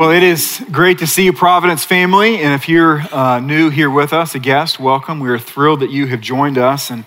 Well, it is great to see you, Providence family. And if you're uh, new here with us, a guest, welcome. We are thrilled that you have joined us. And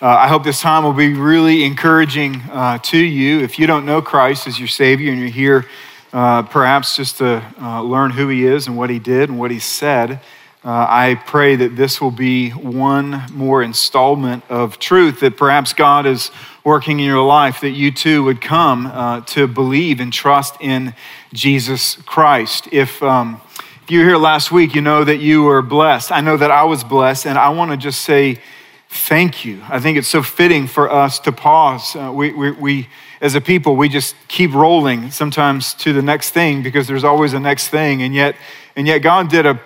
uh, I hope this time will be really encouraging uh, to you. If you don't know Christ as your Savior and you're here uh, perhaps just to uh, learn who He is and what He did and what He said, uh, I pray that this will be one more installment of truth that perhaps God is working in your life, that you too would come to believe and trust in Jesus Christ. If, um, if you were here last week, you know that you were blessed. I know that I was blessed, and I want to just say thank you. I think it's so fitting for us to pause. Uh, we, we, we, as a people, we just keep rolling sometimes to the next thing because there's always a next thing, and yet, and yet God did a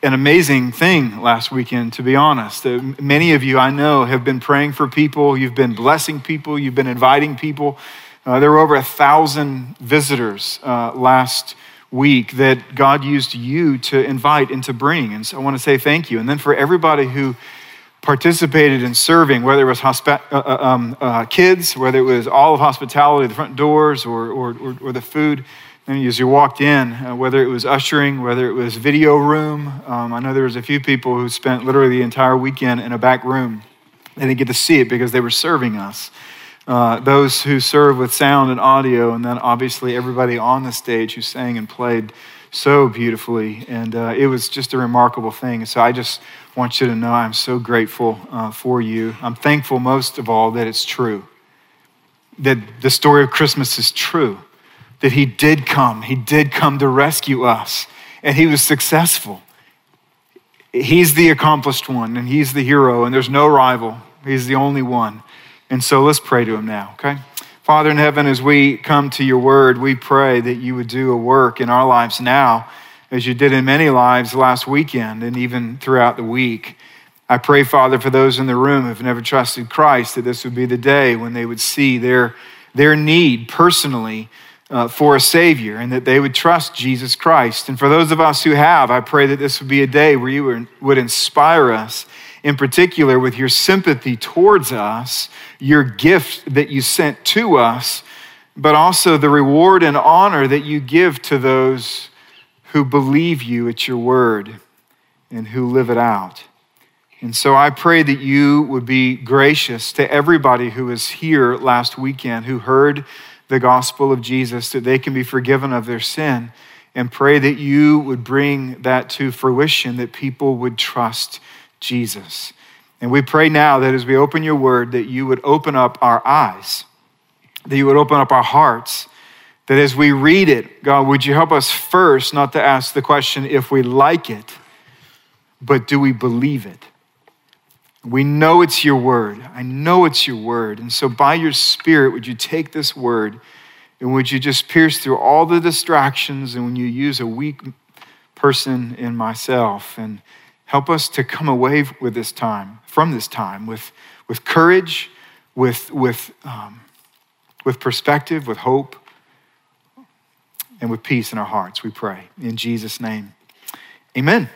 an amazing thing last weekend, to be honest. Uh, many of you I know have been praying for people, you've been blessing people, you've been inviting people. Uh, there were over a thousand visitors uh, last week that God used you to invite and to bring. And so I want to say thank you. And then for everybody who participated in serving, whether it was hospi- uh, uh um, uh, kids, whether it was all of hospitality, the front doors, or, or, or, or the food. And as you walked in, uh, whether it was ushering, whether it was video room, um, I know there was a few people who spent literally the entire weekend in a back room. They didn't get to see it because they were serving us. Uh, those who serve with sound and audio, and then obviously everybody on the stage who sang and played so beautifully. And uh, it was just a remarkable thing. So I just want you to know I'm so grateful uh, for you. I'm thankful most of all that it's true, that the story of Christmas is true that he did come. He did come to rescue us, and he was successful. He's the accomplished one, and he's the hero, and there's no rival. He's the only one. And so let's pray to him now, okay? Father in heaven, as we come to your word, we pray that you would do a work in our lives now, as you did in many lives last weekend and even throughout the week. I pray, Father, for those in the room who've never trusted Christ, that this would be the day when they would see their, their need personally uh, for a Savior and that they would trust Jesus Christ. And for those of us who have, I pray that this would be a day where you would inspire us, in particular with your sympathy towards us, your gift that you sent to us, but also the reward and honor that you give to those who believe you at your word and who live it out. And so I pray that you would be gracious to everybody who was here last weekend, who heard the gospel of Jesus, that they can be forgiven of their sin, and pray that you would bring that to fruition, that people would trust Jesus. And we pray now that as we open your word, that you would open up our eyes, that you would open up our hearts, that as we read it, God, would you help us first not to ask the question if we like it, but do we believe it? We know it's your word. I know it's your word. And so, by your spirit, would you take this word and would you just pierce through all the distractions and when you use a weak person in myself and help us to come away with this time, from this time, with, with courage, with, with, um, with perspective, with hope, and with peace in our hearts, we pray. In Jesus' name, amen.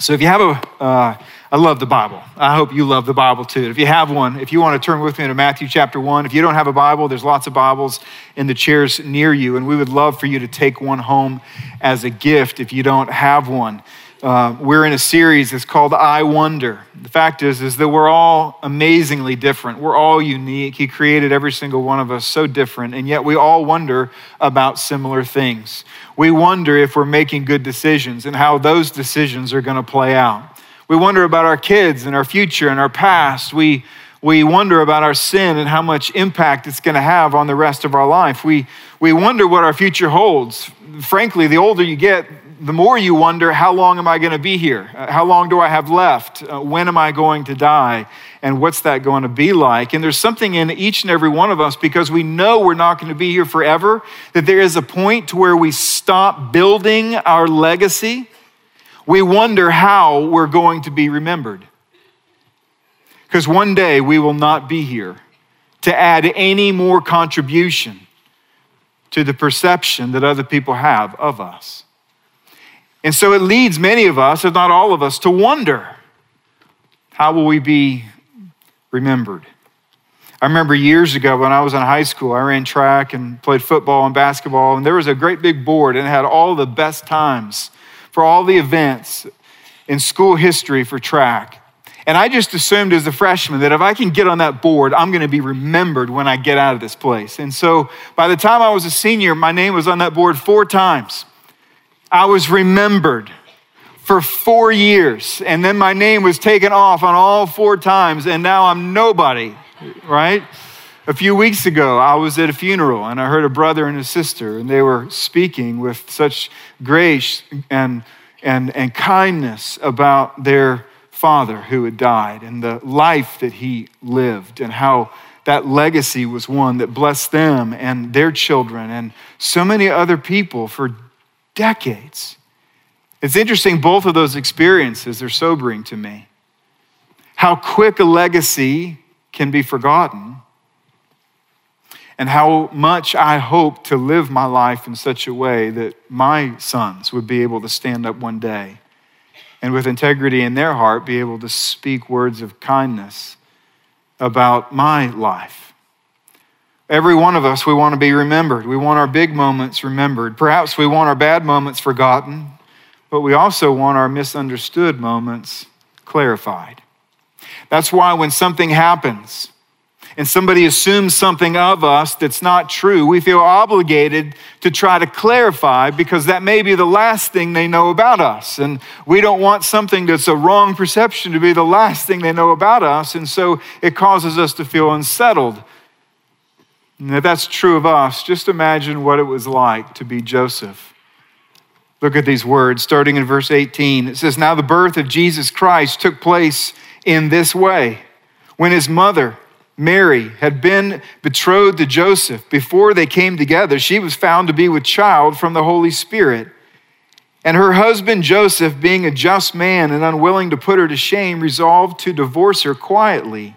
So if you have a, uh, I love the Bible. I hope you love the Bible too. If you have one, if you want to turn with me to Matthew chapter one, if you don't have a Bible, there's lots of Bibles in the chairs near you, and we would love for you to take one home as a gift if you don't have one. Uh, we're in a series that's called I Wonder. The fact is, is that we're all amazingly different. We're all unique. He created every single one of us so different, and yet we all wonder about similar things. We wonder if we're making good decisions and how those decisions are going to play out. We wonder about our kids and our future and our past. We we wonder about our sin and how much impact it's going to have on the rest of our life. We, we wonder what our future holds. Frankly, the older you get, the more you wonder, how long am I going to be here? Uh, how long do I have left? Uh, when am I going to die? And what's that going to be like? And there's something in each and every one of us because we know we're not going to be here forever, that there is a point to where we stop building our legacy. We wonder how we're going to be remembered. Because one day we will not be here to add any more contribution to the perception that other people have of us. And so it leads many of us, if not all of us, to wonder how will we be remembered? I remember years ago when I was in high school, I ran track and played football and basketball, and there was a great big board and it had all the best times for all the events in school history for track. And I just assumed as a freshman that if I can get on that board, I'm going to be remembered when I get out of this place. And so by the time I was a senior, my name was on that board four times. I was remembered for four years, and then my name was taken off on all four times, and now I'm nobody, right? A few weeks ago, I was at a funeral and I heard a brother and a sister, and they were speaking with such grace and, and, and kindness about their father who had died and the life that he lived and how that legacy was one that blessed them and their children and so many other people for decades. It's interesting, both of those experiences are sobering to me. How quick a legacy can be forgotten, and how much I hope to live my life in such a way that my sons would be able to stand up one day and with integrity in their heart be able to speak words of kindness about my life. Every one of us, we want to be remembered. We want our big moments remembered. Perhaps we want our bad moments forgotten, but we also want our misunderstood moments clarified. That's why when something happens, and somebody assumes something of us that's not true, we feel obligated to try to clarify because that may be the last thing they know about us. And we don't want something that's a wrong perception to be the last thing they know about us. And so it causes us to feel unsettled. And if that's true of us, just imagine what it was like to be Joseph. Look at these words, starting in verse 18. It says, Now the birth of Jesus Christ took place in this way when his mother, Mary had been betrothed to Joseph. Before they came together, she was found to be with child from the Holy Spirit. And her husband Joseph, being a just man and unwilling to put her to shame, resolved to divorce her quietly.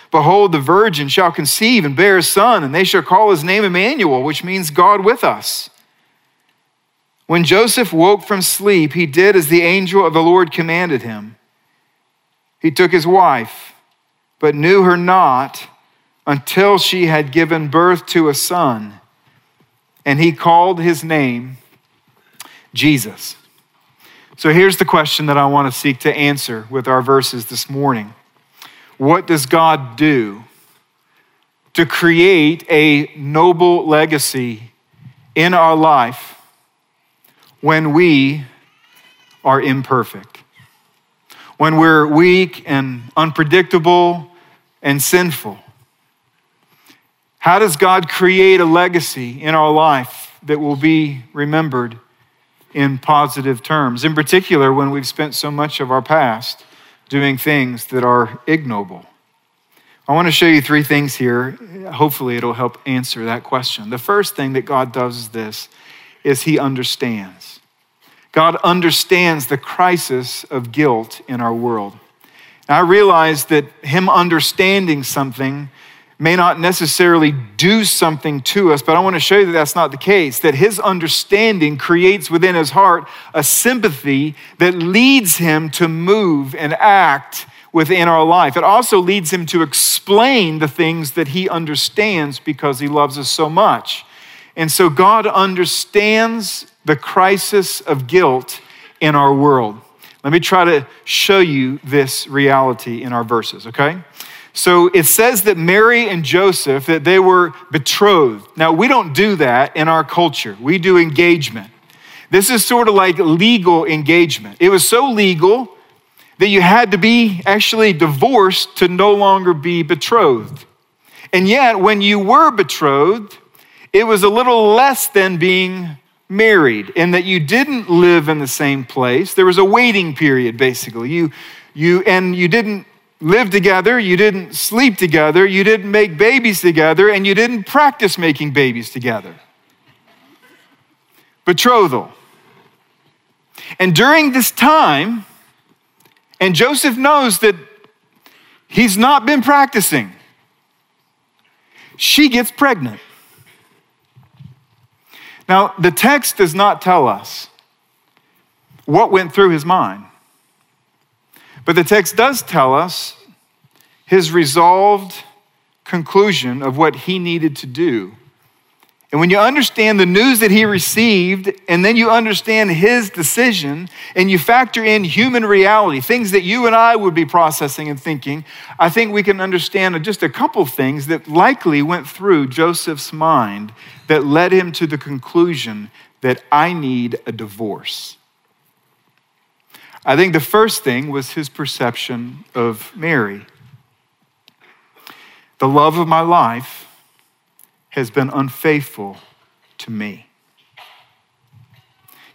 Behold, the virgin shall conceive and bear a son, and they shall call his name Emmanuel, which means God with us. When Joseph woke from sleep, he did as the angel of the Lord commanded him. He took his wife, but knew her not until she had given birth to a son, and he called his name Jesus. So here's the question that I want to seek to answer with our verses this morning What does God do to create a noble legacy in our life when we are imperfect? When we're weak and unpredictable and sinful? How does God create a legacy in our life that will be remembered in positive terms? In particular, when we've spent so much of our past doing things that are ignoble. I want to show you three things here. Hopefully, it'll help answer that question. The first thing that God does is this is he understands. God understands the crisis of guilt in our world. And I realize that him understanding something may not necessarily do something to us, but I want to show you that that's not the case. That his understanding creates within his heart a sympathy that leads him to move and act within our life. It also leads him to explain the things that he understands because he loves us so much. And so God understands the crisis of guilt in our world. Let me try to show you this reality in our verses, okay? So it says that Mary and Joseph that they were betrothed. Now we don't do that in our culture. We do engagement. This is sort of like legal engagement. It was so legal that you had to be actually divorced to no longer be betrothed. And yet when you were betrothed, it was a little less than being married in that you didn't live in the same place. There was a waiting period basically. You you and you didn't live together, you didn't sleep together, you didn't make babies together, and you didn't practice making babies together. betrothal. And during this time, and Joseph knows that he's not been practicing, she gets pregnant. Now, the text does not tell us what went through his mind, but the text does tell us his resolved conclusion of what he needed to do and when you understand the news that he received, and then you understand his decision, and you factor in human reality, things that you and I would be processing and thinking, I think we can understand just a couple things that likely went through Joseph's mind that led him to the conclusion that I need a divorce. I think the first thing was his perception of Mary. The love of my life has been unfaithful to me.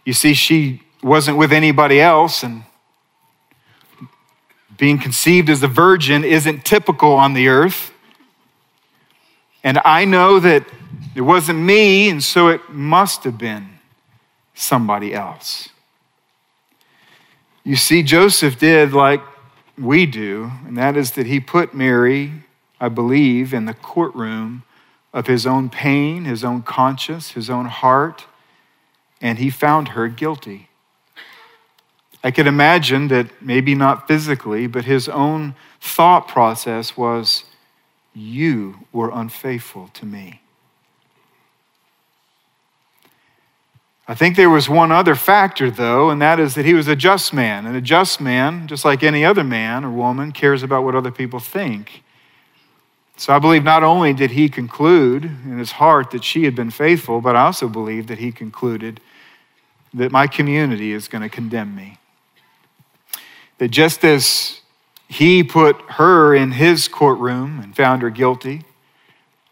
You see, she wasn't with anybody else, and being conceived as a virgin isn't typical on the earth. And I know that it wasn't me, and so it must have been somebody else. You see, Joseph did like we do, and that is that he put Mary, I believe, in the courtroom of his own pain, his own conscience, his own heart, and he found her guilty. I could imagine that maybe not physically, but his own thought process was, You were unfaithful to me. I think there was one other factor, though, and that is that he was a just man. And a just man, just like any other man or woman, cares about what other people think. So I believe not only did he conclude in his heart that she had been faithful, but I also believe that he concluded that my community is going to condemn me. That just as he put her in his courtroom and found her guilty,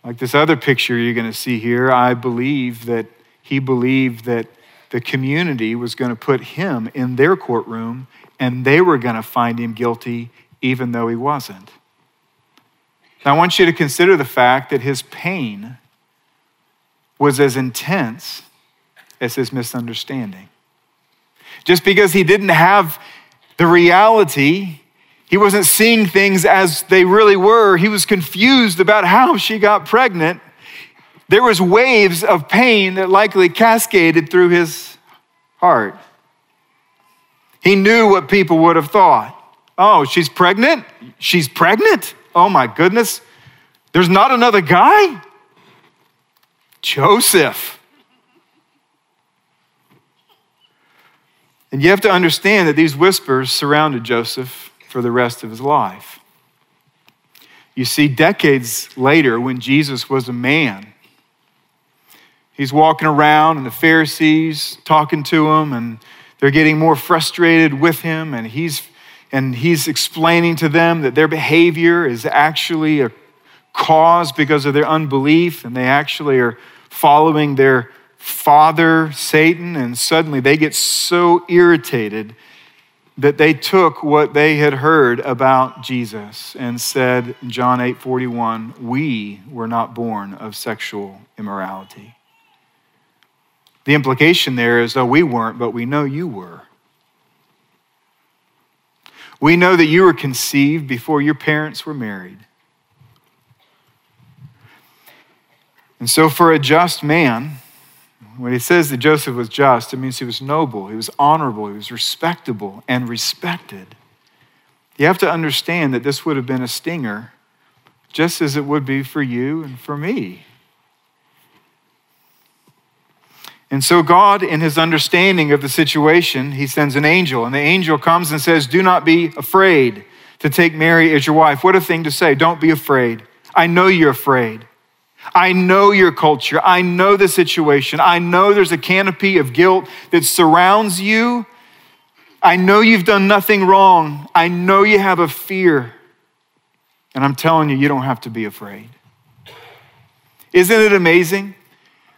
like this other picture you're going to see here, I believe that he believed that the community was going to put him in their courtroom and they were going to find him guilty even though he wasn't. Now, I want you to consider the fact that his pain was as intense as his misunderstanding. Just because he didn't have the reality, he wasn't seeing things as they really were, he was confused about how she got pregnant. There was waves of pain that likely cascaded through his heart. He knew what people would have thought. Oh, she's pregnant? She's pregnant? Oh my goodness. There's not another guy? Joseph. And you have to understand that these whispers surrounded Joseph for the rest of his life. You see, decades later, when Jesus was a man, he's walking around, and the Pharisees talking to him, and they're getting more frustrated with him, and he's and he's explaining to them that their behavior is actually a cause because of their unbelief, and they actually are following their father, Satan, and suddenly they get so irritated that they took what they had heard about Jesus and said, John 8 41, we were not born of sexual immorality. The implication there is, though we weren't, but we know you were. We know that you were conceived before your parents were married. And so, for a just man, when he says that Joseph was just, it means he was noble, he was honorable, he was respectable and respected. You have to understand that this would have been a stinger, just as it would be for you and for me. And so, God, in his understanding of the situation, he sends an angel, and the angel comes and says, Do not be afraid to take Mary as your wife. What a thing to say. Don't be afraid. I know you're afraid. I know your culture. I know the situation. I know there's a canopy of guilt that surrounds you. I know you've done nothing wrong. I know you have a fear. And I'm telling you, you don't have to be afraid. Isn't it amazing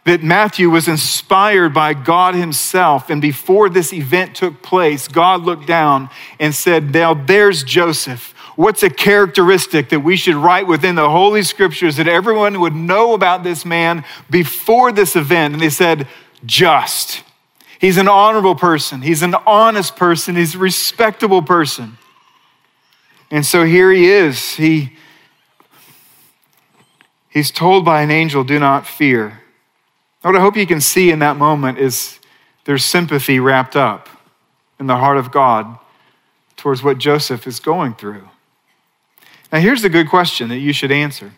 that Matthew was inspired by God Himself? And before this event took place, God looked down and said, Now there's Joseph What's a characteristic that we should write within the Holy Scriptures that everyone would know about this man before this event? And they said, just. He's an honorable person. He's an honest person. He's a respectable person. And so here he is. He, he's told by an angel, Do not fear. What I hope you can see in that moment is there's sympathy wrapped up in the heart of God towards what Joseph is going through. Now, here's the good question that you should answer.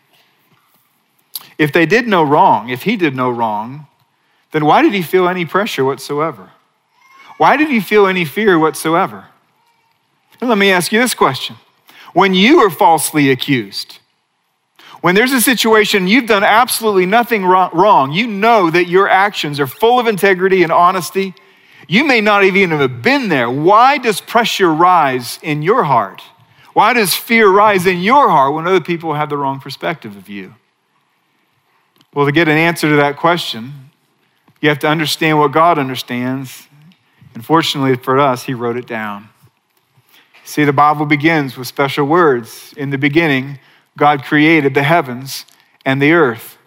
If they did no wrong, if he did no wrong, then why did he feel any pressure whatsoever? Why did he feel any fear whatsoever? And let me ask you this question When you are falsely accused, when there's a situation you've done absolutely nothing wrong, you know that your actions are full of integrity and honesty, you may not even have been there. Why does pressure rise in your heart? Why does fear rise in your heart when other people have the wrong perspective of you? Well, to get an answer to that question, you have to understand what God understands. And fortunately for us, He wrote it down. See, the Bible begins with special words. In the beginning, God created the heavens and the earth.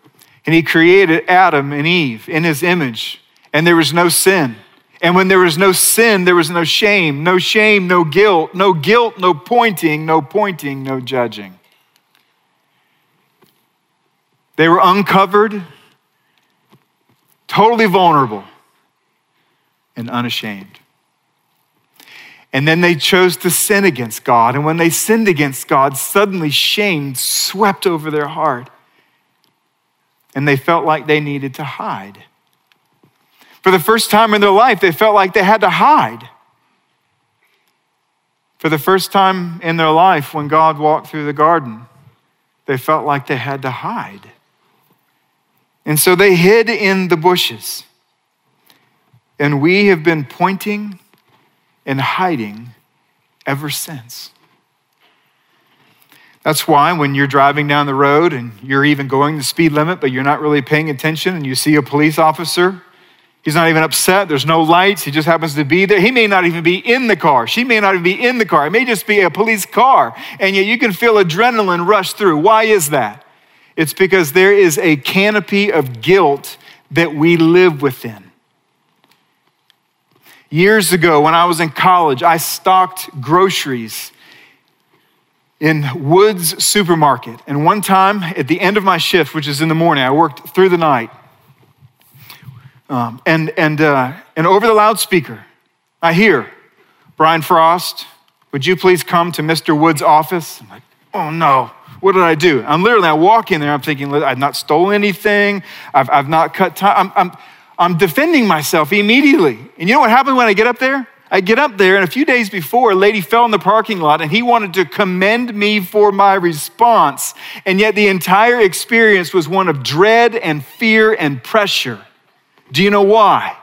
And He created Adam and Eve in His image, and there was no sin. And when there was no sin, there was no shame. No shame, no guilt. No guilt, no pointing. No pointing, no judging. They were uncovered, totally vulnerable, and unashamed. And then they chose to sin against God. And when they sinned against God, suddenly shame swept over their heart. And they felt like they needed to hide. For the first time in their life, they felt like they had to hide. For the first time in their life, when God walked through the garden, they felt like they had to hide. And so they hid in the bushes. And we have been pointing and hiding ever since. That's why when you're driving down the road and you're even going the speed limit, but you're not really paying attention and you see a police officer, he's not even upset. There's no lights. He just happens to be there. He may not even be in the car. She may not even be in the car. It may just be a police car. And yet you can feel adrenaline rush through. Why is that? It's because there is a canopy of guilt that we live within. Years ago, when I was in college, I stocked groceries in Woods Supermarket. And one time at the end of my shift, which is in the morning, I worked through the night. Um, and, and, uh, and over the loudspeaker, I hear, Brian Frost, would you please come to Mr. Wood's office? I'm like, oh no, what did I do? I'm literally, I walk in there, I'm thinking, I've not stolen anything, I've, I've not cut time. I'm, I'm, I'm defending myself immediately. And you know what happened when I get up there? I get up there, and a few days before, a lady fell in the parking lot, and he wanted to commend me for my response. And yet, the entire experience was one of dread and fear and pressure. Do you know why?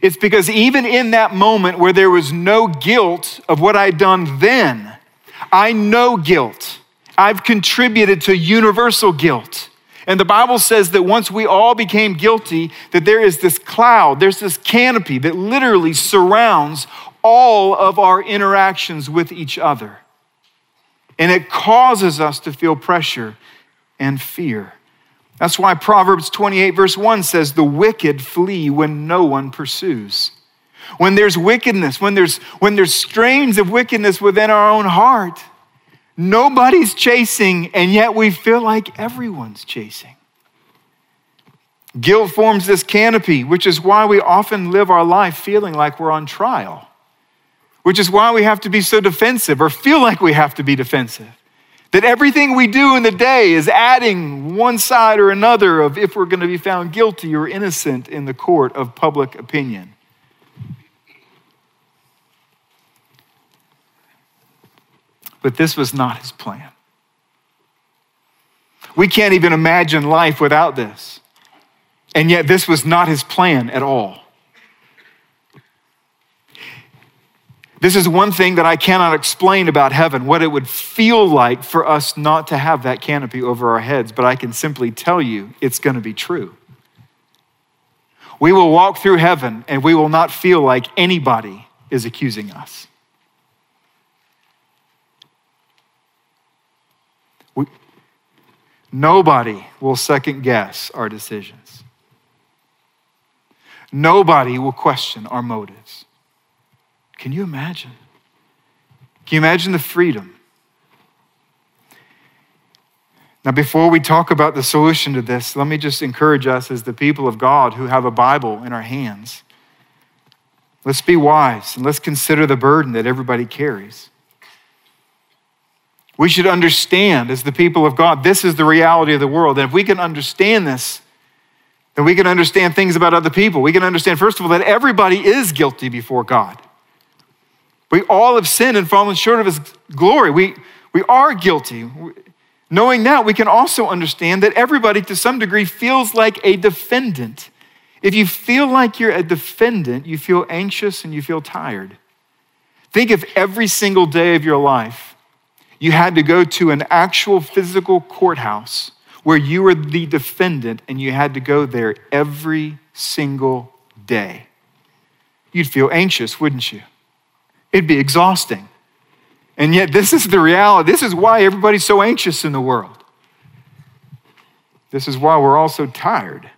It's because even in that moment where there was no guilt of what I'd done then, I know guilt. I've contributed to universal guilt. And the Bible says that once we all became guilty, that there is this cloud, there's this canopy that literally surrounds all of our interactions with each other. And it causes us to feel pressure and fear. That's why Proverbs 28, verse 1 says, The wicked flee when no one pursues. When there's wickedness, when there's, when there's strains of wickedness within our own heart, Nobody's chasing, and yet we feel like everyone's chasing. Guilt forms this canopy, which is why we often live our life feeling like we're on trial, which is why we have to be so defensive or feel like we have to be defensive. That everything we do in the day is adding one side or another of if we're going to be found guilty or innocent in the court of public opinion. But this was not his plan. We can't even imagine life without this. And yet, this was not his plan at all. This is one thing that I cannot explain about heaven, what it would feel like for us not to have that canopy over our heads, but I can simply tell you it's going to be true. We will walk through heaven and we will not feel like anybody is accusing us. We, nobody will second guess our decisions. Nobody will question our motives. Can you imagine? Can you imagine the freedom? Now, before we talk about the solution to this, let me just encourage us as the people of God who have a Bible in our hands. Let's be wise and let's consider the burden that everybody carries. We should understand, as the people of God, this is the reality of the world. And if we can understand this, then we can understand things about other people. We can understand, first of all, that everybody is guilty before God. We all have sinned and fallen short of His glory. We, we are guilty. Knowing that, we can also understand that everybody, to some degree, feels like a defendant. If you feel like you're a defendant, you feel anxious and you feel tired. Think of every single day of your life you had to go to an actual physical courthouse where you were the defendant and you had to go there every single day. You'd feel anxious, wouldn't you? It'd be exhausting. And yet, this is the reality. This is why everybody's so anxious in the world. This is why we're all so tired.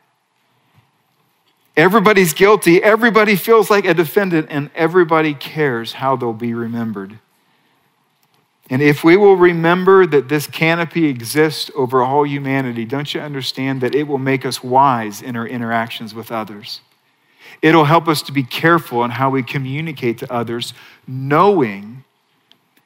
Everybody's guilty, everybody feels like a defendant, and everybody cares how they'll be remembered. And if we will remember that this canopy exists over all humanity, don't you understand that it will make us wise in our interactions with others? It'll help us to be careful in how we communicate to others, knowing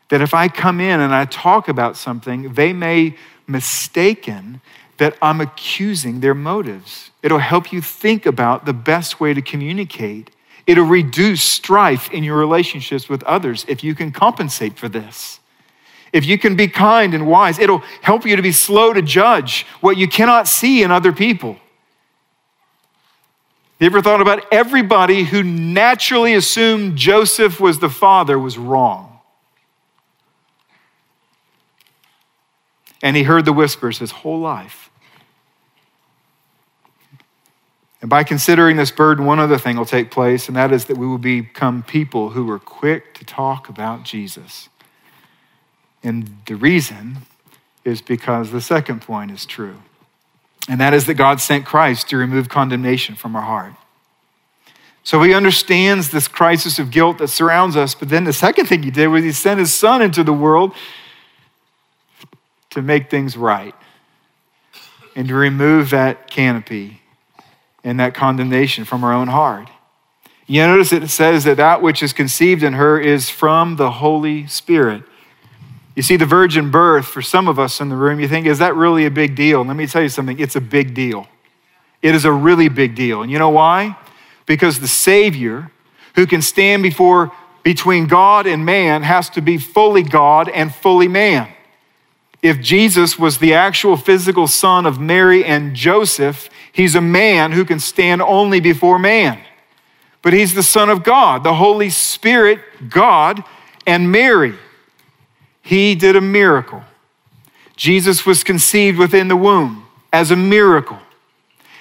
that if I come in and I talk about something, they may mistaken that I'm accusing their motives. It'll help you think about the best way to communicate. It'll reduce strife in your relationships with others if you can compensate for this. If you can be kind and wise, it'll help you to be slow to judge what you cannot see in other people. You ever thought about everybody who naturally assumed Joseph was the father was wrong? And he heard the whispers his whole life. And by considering this burden, one other thing will take place, and that is that we will become people who are quick to talk about Jesus. And the reason is because the second point is true, and that is that God sent Christ to remove condemnation from our heart. So he understands this crisis of guilt that surrounds us, but then the second thing he did was he sent his son into the world to make things right and to remove that canopy and that condemnation from our own heart. You notice it says that that which is conceived in her is from the Holy Spirit. You see, the virgin birth, for some of us in the room, you think, is that really a big deal? Let me tell you something, it's a big deal. It is a really big deal. And you know why? Because the Savior, who can stand before between God and man, has to be fully God and fully man. If Jesus was the actual physical son of Mary and Joseph, he's a man who can stand only before man. But he's the Son of God, the Holy Spirit, God, and Mary. He did a miracle. Jesus was conceived within the womb as a miracle.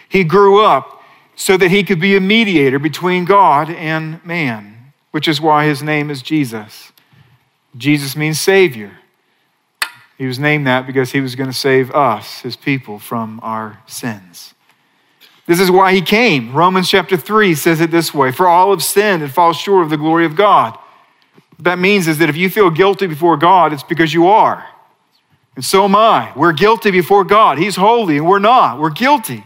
He grew up so that he could be a mediator between God and man, which is why his name is Jesus. Jesus means Savior. He was named that because he was going to save us, his people, from our sins. This is why he came. Romans chapter 3 says it this way For all have sinned and fall short of the glory of God. What that means is that if you feel guilty before God, it's because you are. And so am I. We're guilty before God. He's holy and we're not. We're guilty.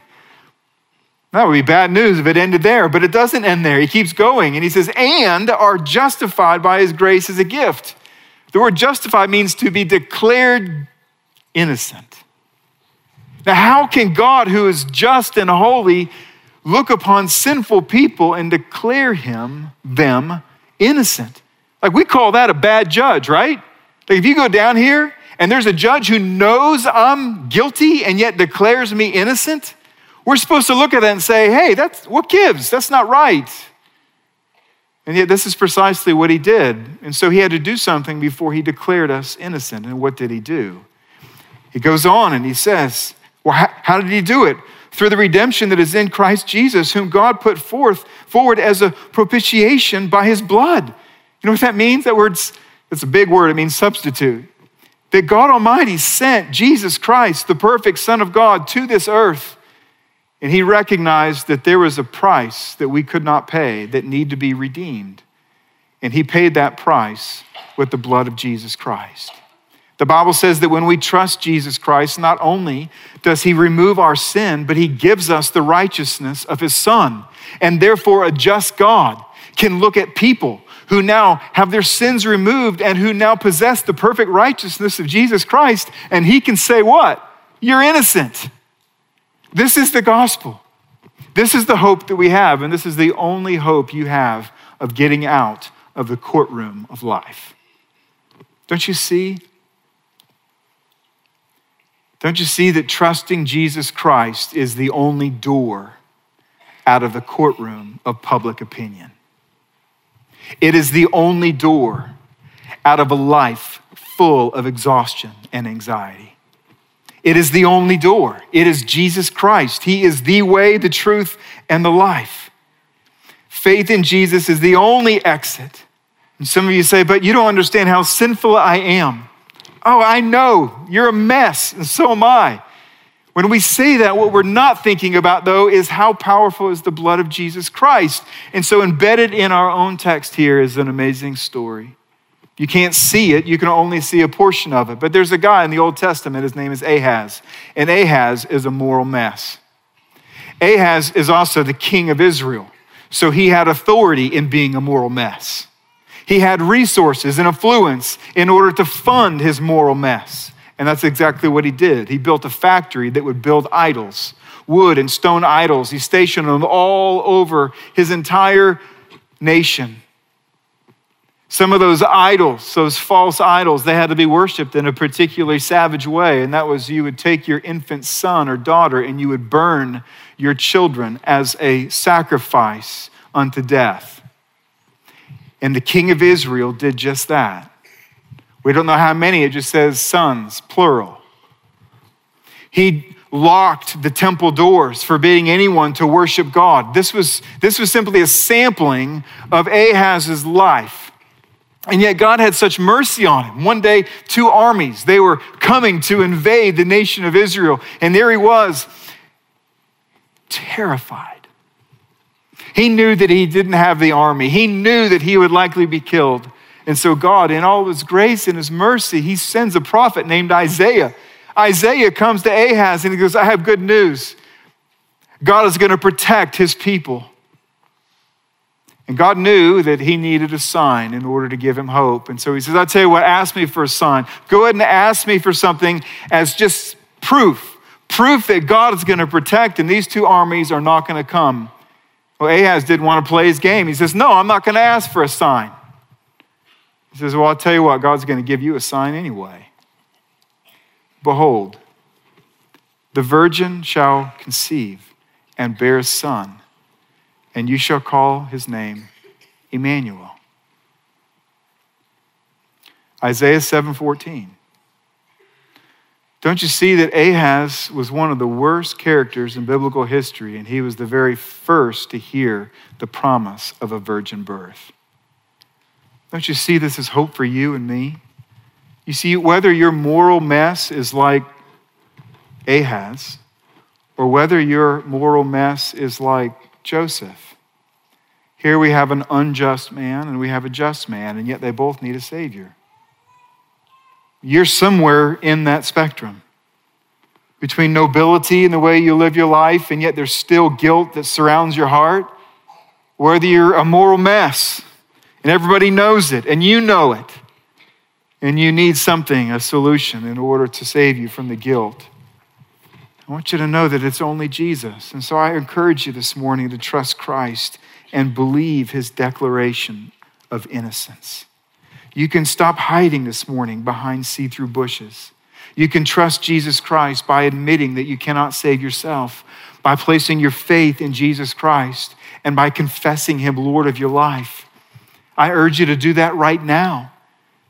That would be bad news if it ended there, but it doesn't end there. He keeps going and he says, and are justified by his grace as a gift. The word justified means to be declared innocent. Now, how can God, who is just and holy, look upon sinful people and declare him, them, innocent? Like, we call that a bad judge, right? Like, if you go down here and there's a judge who knows I'm guilty and yet declares me innocent, we're supposed to look at that and say, hey, that's what gives? That's not right. And yet, this is precisely what he did. And so he had to do something before he declared us innocent. And what did he do? He goes on and he says, Well, how, how did he do it? Through the redemption that is in Christ Jesus, whom God put forth forward as a propitiation by his blood. You know what that means? That word's it's a big word, it means substitute. That God Almighty sent Jesus Christ, the perfect Son of God, to this earth And he recognized that there was a price that we could not pay that need to be redeemed. And he paid that price with the blood of Jesus Christ. The Bible says that when we trust Jesus Christ, not only does he remove our sin, but he gives us the righteousness of his son. And therefore, a just God can look at people who now have their sins removed and who now possess the perfect righteousness of Jesus Christ, and he can say, What? You're innocent. This is the gospel. This is the hope that we have, and this is the only hope you have of getting out of the courtroom of life. Don't you see? Don't you see that trusting Jesus Christ is the only door out of the courtroom of public opinion? It is the only door out of a life full of exhaustion and anxiety. It is the only door. It is Jesus Christ. He is the way, the truth, and the life. Faith in Jesus is the only exit. And some of you say, but you don't understand how sinful I am. Oh, I know. You're a mess, and so am I. When we say that, what we're not thinking about, though, is how powerful is the blood of Jesus Christ. And so, embedded in our own text here is an amazing story. You can't see it, you can only see a portion of it. But there's a guy in the Old Testament, his name is Ahaz, and Ahaz is a moral mess. Ahaz is also the king of Israel, so he had authority in being a moral mess. He had resources and influence in order to fund his moral mess. And that's exactly what he did. He built a factory that would build idols, wood and stone idols. He stationed them all over his entire nation. Some of those idols, those false idols, they had to be worshiped in a particularly savage way. And that was you would take your infant son or daughter and you would burn your children as a sacrifice unto death. And the king of Israel did just that. We don't know how many, it just says sons, plural. He locked the temple doors, forbidding anyone to worship God. This was, this was simply a sampling of Ahaz's life. And yet God had such mercy on him. One day, two armies, they were coming to invade the nation of Israel. And there he was, terrified. He knew that he didn't have the army. He knew that he would likely be killed. And so God, in all his grace and his mercy, he sends a prophet named Isaiah. Isaiah comes to Ahaz and he goes, I have good news. God is going to protect his people. And God knew that he needed a sign in order to give him hope. And so he says, I'll tell you what, ask me for a sign. Go ahead and ask me for something as just proof proof that God is going to protect, and these two armies are not going to come. Well, Ahaz didn't want to play his game. He says, No, I'm not going to ask for a sign. He says, Well, I'll tell you what, God's going to give you a sign anyway. Behold, the virgin shall conceive and bear a son and you shall call his name Emmanuel. Isaiah 7:14. Don't you see that Ahaz was one of the worst characters in biblical history and he was the very first to hear the promise of a virgin birth? Don't you see this as hope for you and me? You see, whether your moral mess is like Ahaz, or whether your moral mess is like Joseph. Here we have an unjust man and we have a just man, and yet they both need a Savior. You're somewhere in that spectrum between nobility and the way you live your life, and yet there's still guilt that surrounds your heart. Whether you're a moral mess and everybody knows it and you know it, and you need something, a solution, in order to save you from the guilt. I want you to know that it's only Jesus. And so I encourage you this morning to trust Christ and believe his declaration of innocence. You can stop hiding this morning behind see through bushes. You can trust Jesus Christ by admitting that you cannot save yourself, by placing your faith in Jesus Christ, and by confessing him Lord of your life. I urge you to do that right now.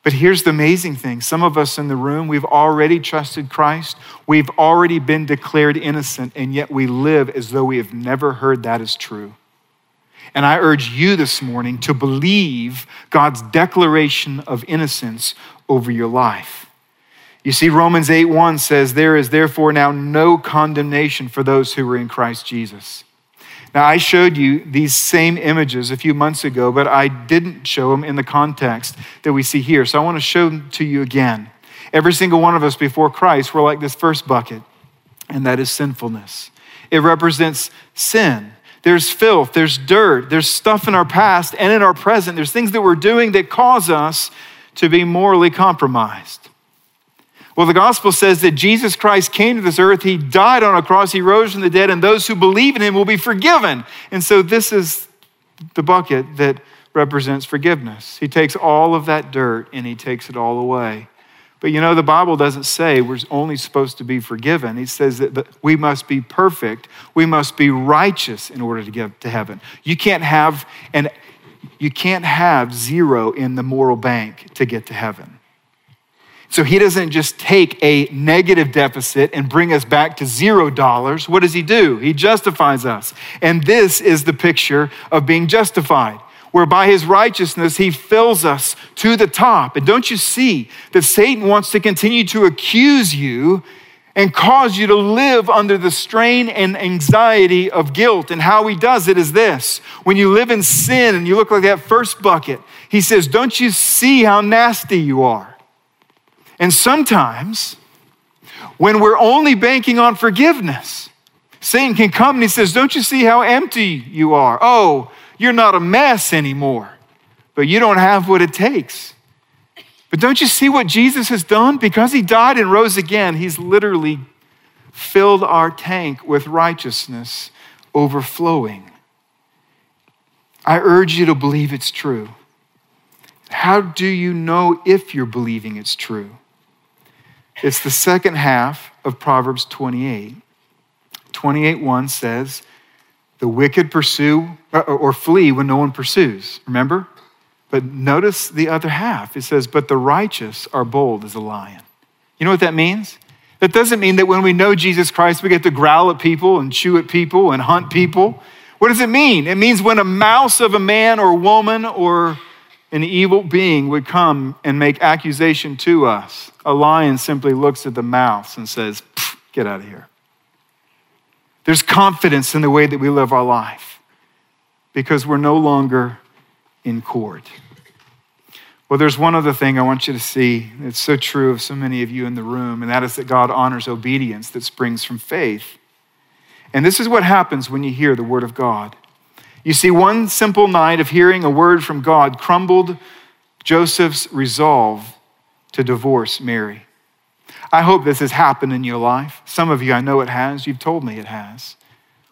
But here's the amazing thing some of us in the room, we've already trusted Christ. We've already been declared innocent, and yet we live as though we have never heard that is true. And I urge you this morning to believe God's declaration of innocence over your life. You see, Romans 8 1 says, There is therefore now no condemnation for those who are in Christ Jesus. Now, I showed you these same images a few months ago, but I didn't show them in the context that we see here. So I want to show them to you again. Every single one of us before Christ, we're like this first bucket, and that is sinfulness. It represents sin. There's filth, there's dirt, there's stuff in our past and in our present. There's things that we're doing that cause us to be morally compromised. Well, the gospel says that Jesus Christ came to this earth, he died on a cross, he rose from the dead, and those who believe in him will be forgiven. And so this is the bucket that represents forgiveness. He takes all of that dirt and he takes it all away. But you know, the Bible doesn't say we're only supposed to be forgiven. He says that we must be perfect, we must be righteous in order to get to heaven. You can't have and you can't have zero in the moral bank to get to heaven. So he doesn't just take a negative deficit and bring us back to zero dollars. What does he do? He justifies us. And this is the picture of being justified, where by his righteousness he fills us to the top. And don't you see that Satan wants to continue to accuse you and cause you to live under the strain and anxiety of guilt. And how he does it is this when you live in sin and you look like that first bucket, he says, Don't you see how nasty you are? And sometimes, when we're only banking on forgiveness, Satan can come and he says, Don't you see how empty you are? Oh, you're not a mess anymore, but you don't have what it takes. But don't you see what Jesus has done? Because he died and rose again, he's literally filled our tank with righteousness overflowing. I urge you to believe it's true. How do you know if you're believing it's true? It's the second half of Proverbs 28. 28:1 says, "The wicked pursue uh, or flee when no one pursues." Remember? But notice the other half. It says, "But the righteous are bold as a lion." You know what that means? That doesn't mean that when we know Jesus Christ, we get to growl at people and chew at people and hunt people. What does it mean? It means when a mouse of a man or woman or an evil being would come and make accusation to us, a lion simply looks at the mouse and says, Get out of here. There's confidence in the way that we live our life because we're no longer in court. Well, there's one other thing I want you to see. It's so true of so many of you in the room, and that is that God honors obedience that springs from faith. And this is what happens when you hear the word of God. You see, one simple night of hearing a word from God crumbled Joseph's resolve to divorce Mary. I hope this has happened in your life. Some of you, I know it has. You've told me it has.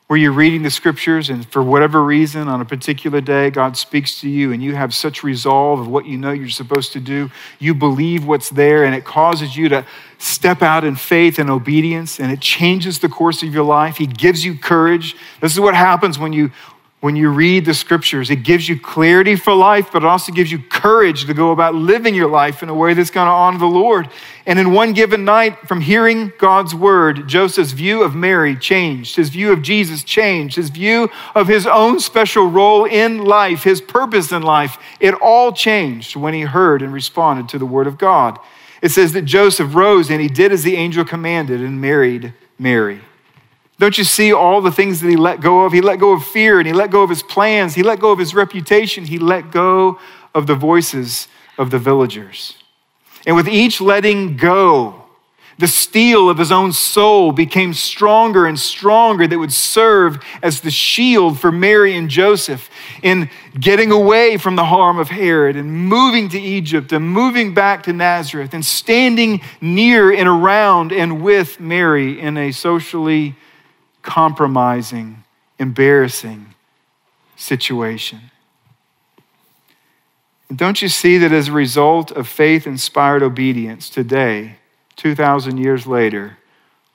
Where you're reading the scriptures, and for whatever reason, on a particular day, God speaks to you, and you have such resolve of what you know you're supposed to do. You believe what's there, and it causes you to step out in faith and obedience, and it changes the course of your life. He gives you courage. This is what happens when you when you read the scriptures. It gives you clarity for life, but it also gives you courage to go about living your life in a way that's going to honor the Lord. And in one given night, from hearing God's word, Joseph's view of Mary changed. His view of Jesus changed. His view of his own special role in life, his purpose in life, it all changed when he heard and responded to the word of God. It says that Joseph rose and he did as the angel commanded and married Mary. Don't you see all the things that he let go of? He let go of fear and he let go of his plans. He let go of his reputation. He let go of the voices of the villagers. And with each letting go, the steel of his own soul became stronger and stronger that would serve as the shield for Mary and Joseph in getting away from the harm of Herod and moving to Egypt and moving back to Nazareth and standing near and around and with Mary in a socially compromising, embarrassing situation. And don't you see that as a result of faith inspired obedience, today, 2,000 years later,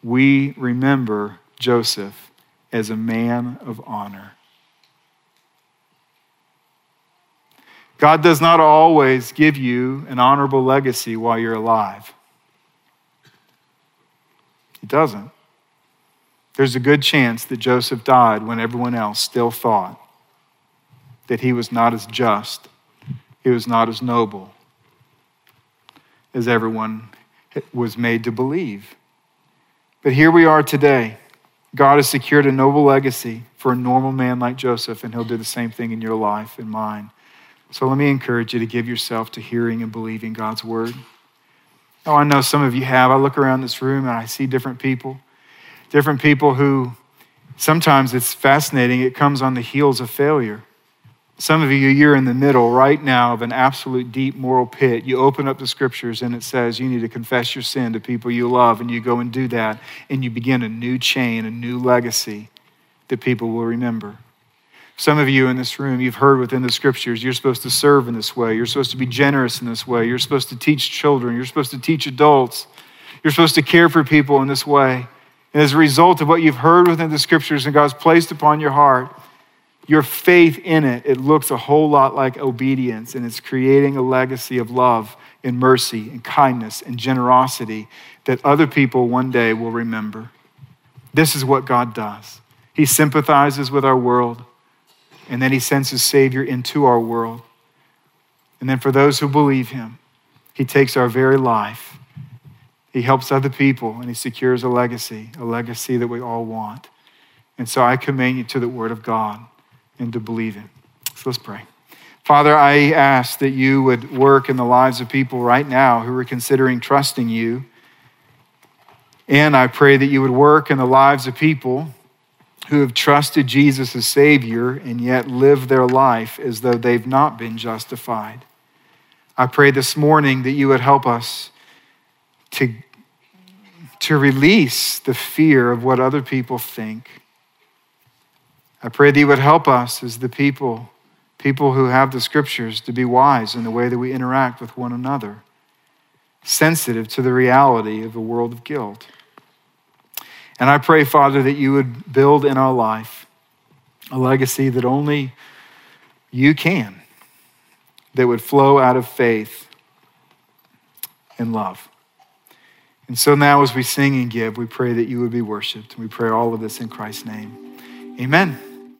we remember Joseph as a man of honor? God does not always give you an honorable legacy while you're alive. He doesn't. There's a good chance that Joseph died when everyone else still thought that he was not as just, he was not as noble as everyone was made to believe. But here we are today. God has secured a noble legacy for a normal man like Joseph, and he'll do the same thing in your life and mine. So let me encourage you to give yourself to hearing and believing God's word. Oh, I know some of you have. I look around this room and I see different people, different people who sometimes it's fascinating. It comes on the heels of failure. Some of you, you're in the middle right now of an absolute deep moral pit. You open up the scriptures and it says you need to confess your sin to people you love, and you go and do that, and you begin a new chain, a new legacy that people will remember. Some of you in this room, you've heard within the scriptures, you're supposed to serve in this way. You're supposed to be generous in this way. You're supposed to teach children. You're supposed to teach adults. You're supposed to care for people in this way. And as a result of what you've heard within the scriptures and God's placed upon your heart, your faith in it, it looks a whole lot like obedience, and it's creating a legacy of love and mercy and kindness and generosity that other people one day will remember. This is what God does. He sympathizes with our world, and then He sends His Savior into our world. And then for those who believe Him, He takes our very life. He helps other people, and He secures a legacy, a legacy that we all want. And so I commend you to the Word of God and to believe in. So let's pray. Father, I ask that you would work in the lives of people right now who are considering trusting you. And I pray that you would work in the lives of people who have trusted Jesus as Savior and yet live their life as though they've not been justified. I pray this morning that you would help us to, to release the fear of what other people think I pray that you would help us as the people, people who have the scriptures, to be wise in the way that we interact with one another, sensitive to the reality of a world of guilt. And I pray, Father, that you would build in our life a legacy that only you can, that would flow out of faith and love. And so now, as we sing and give, we pray that you would be worshiped. We pray all of this in Christ's name. Amen.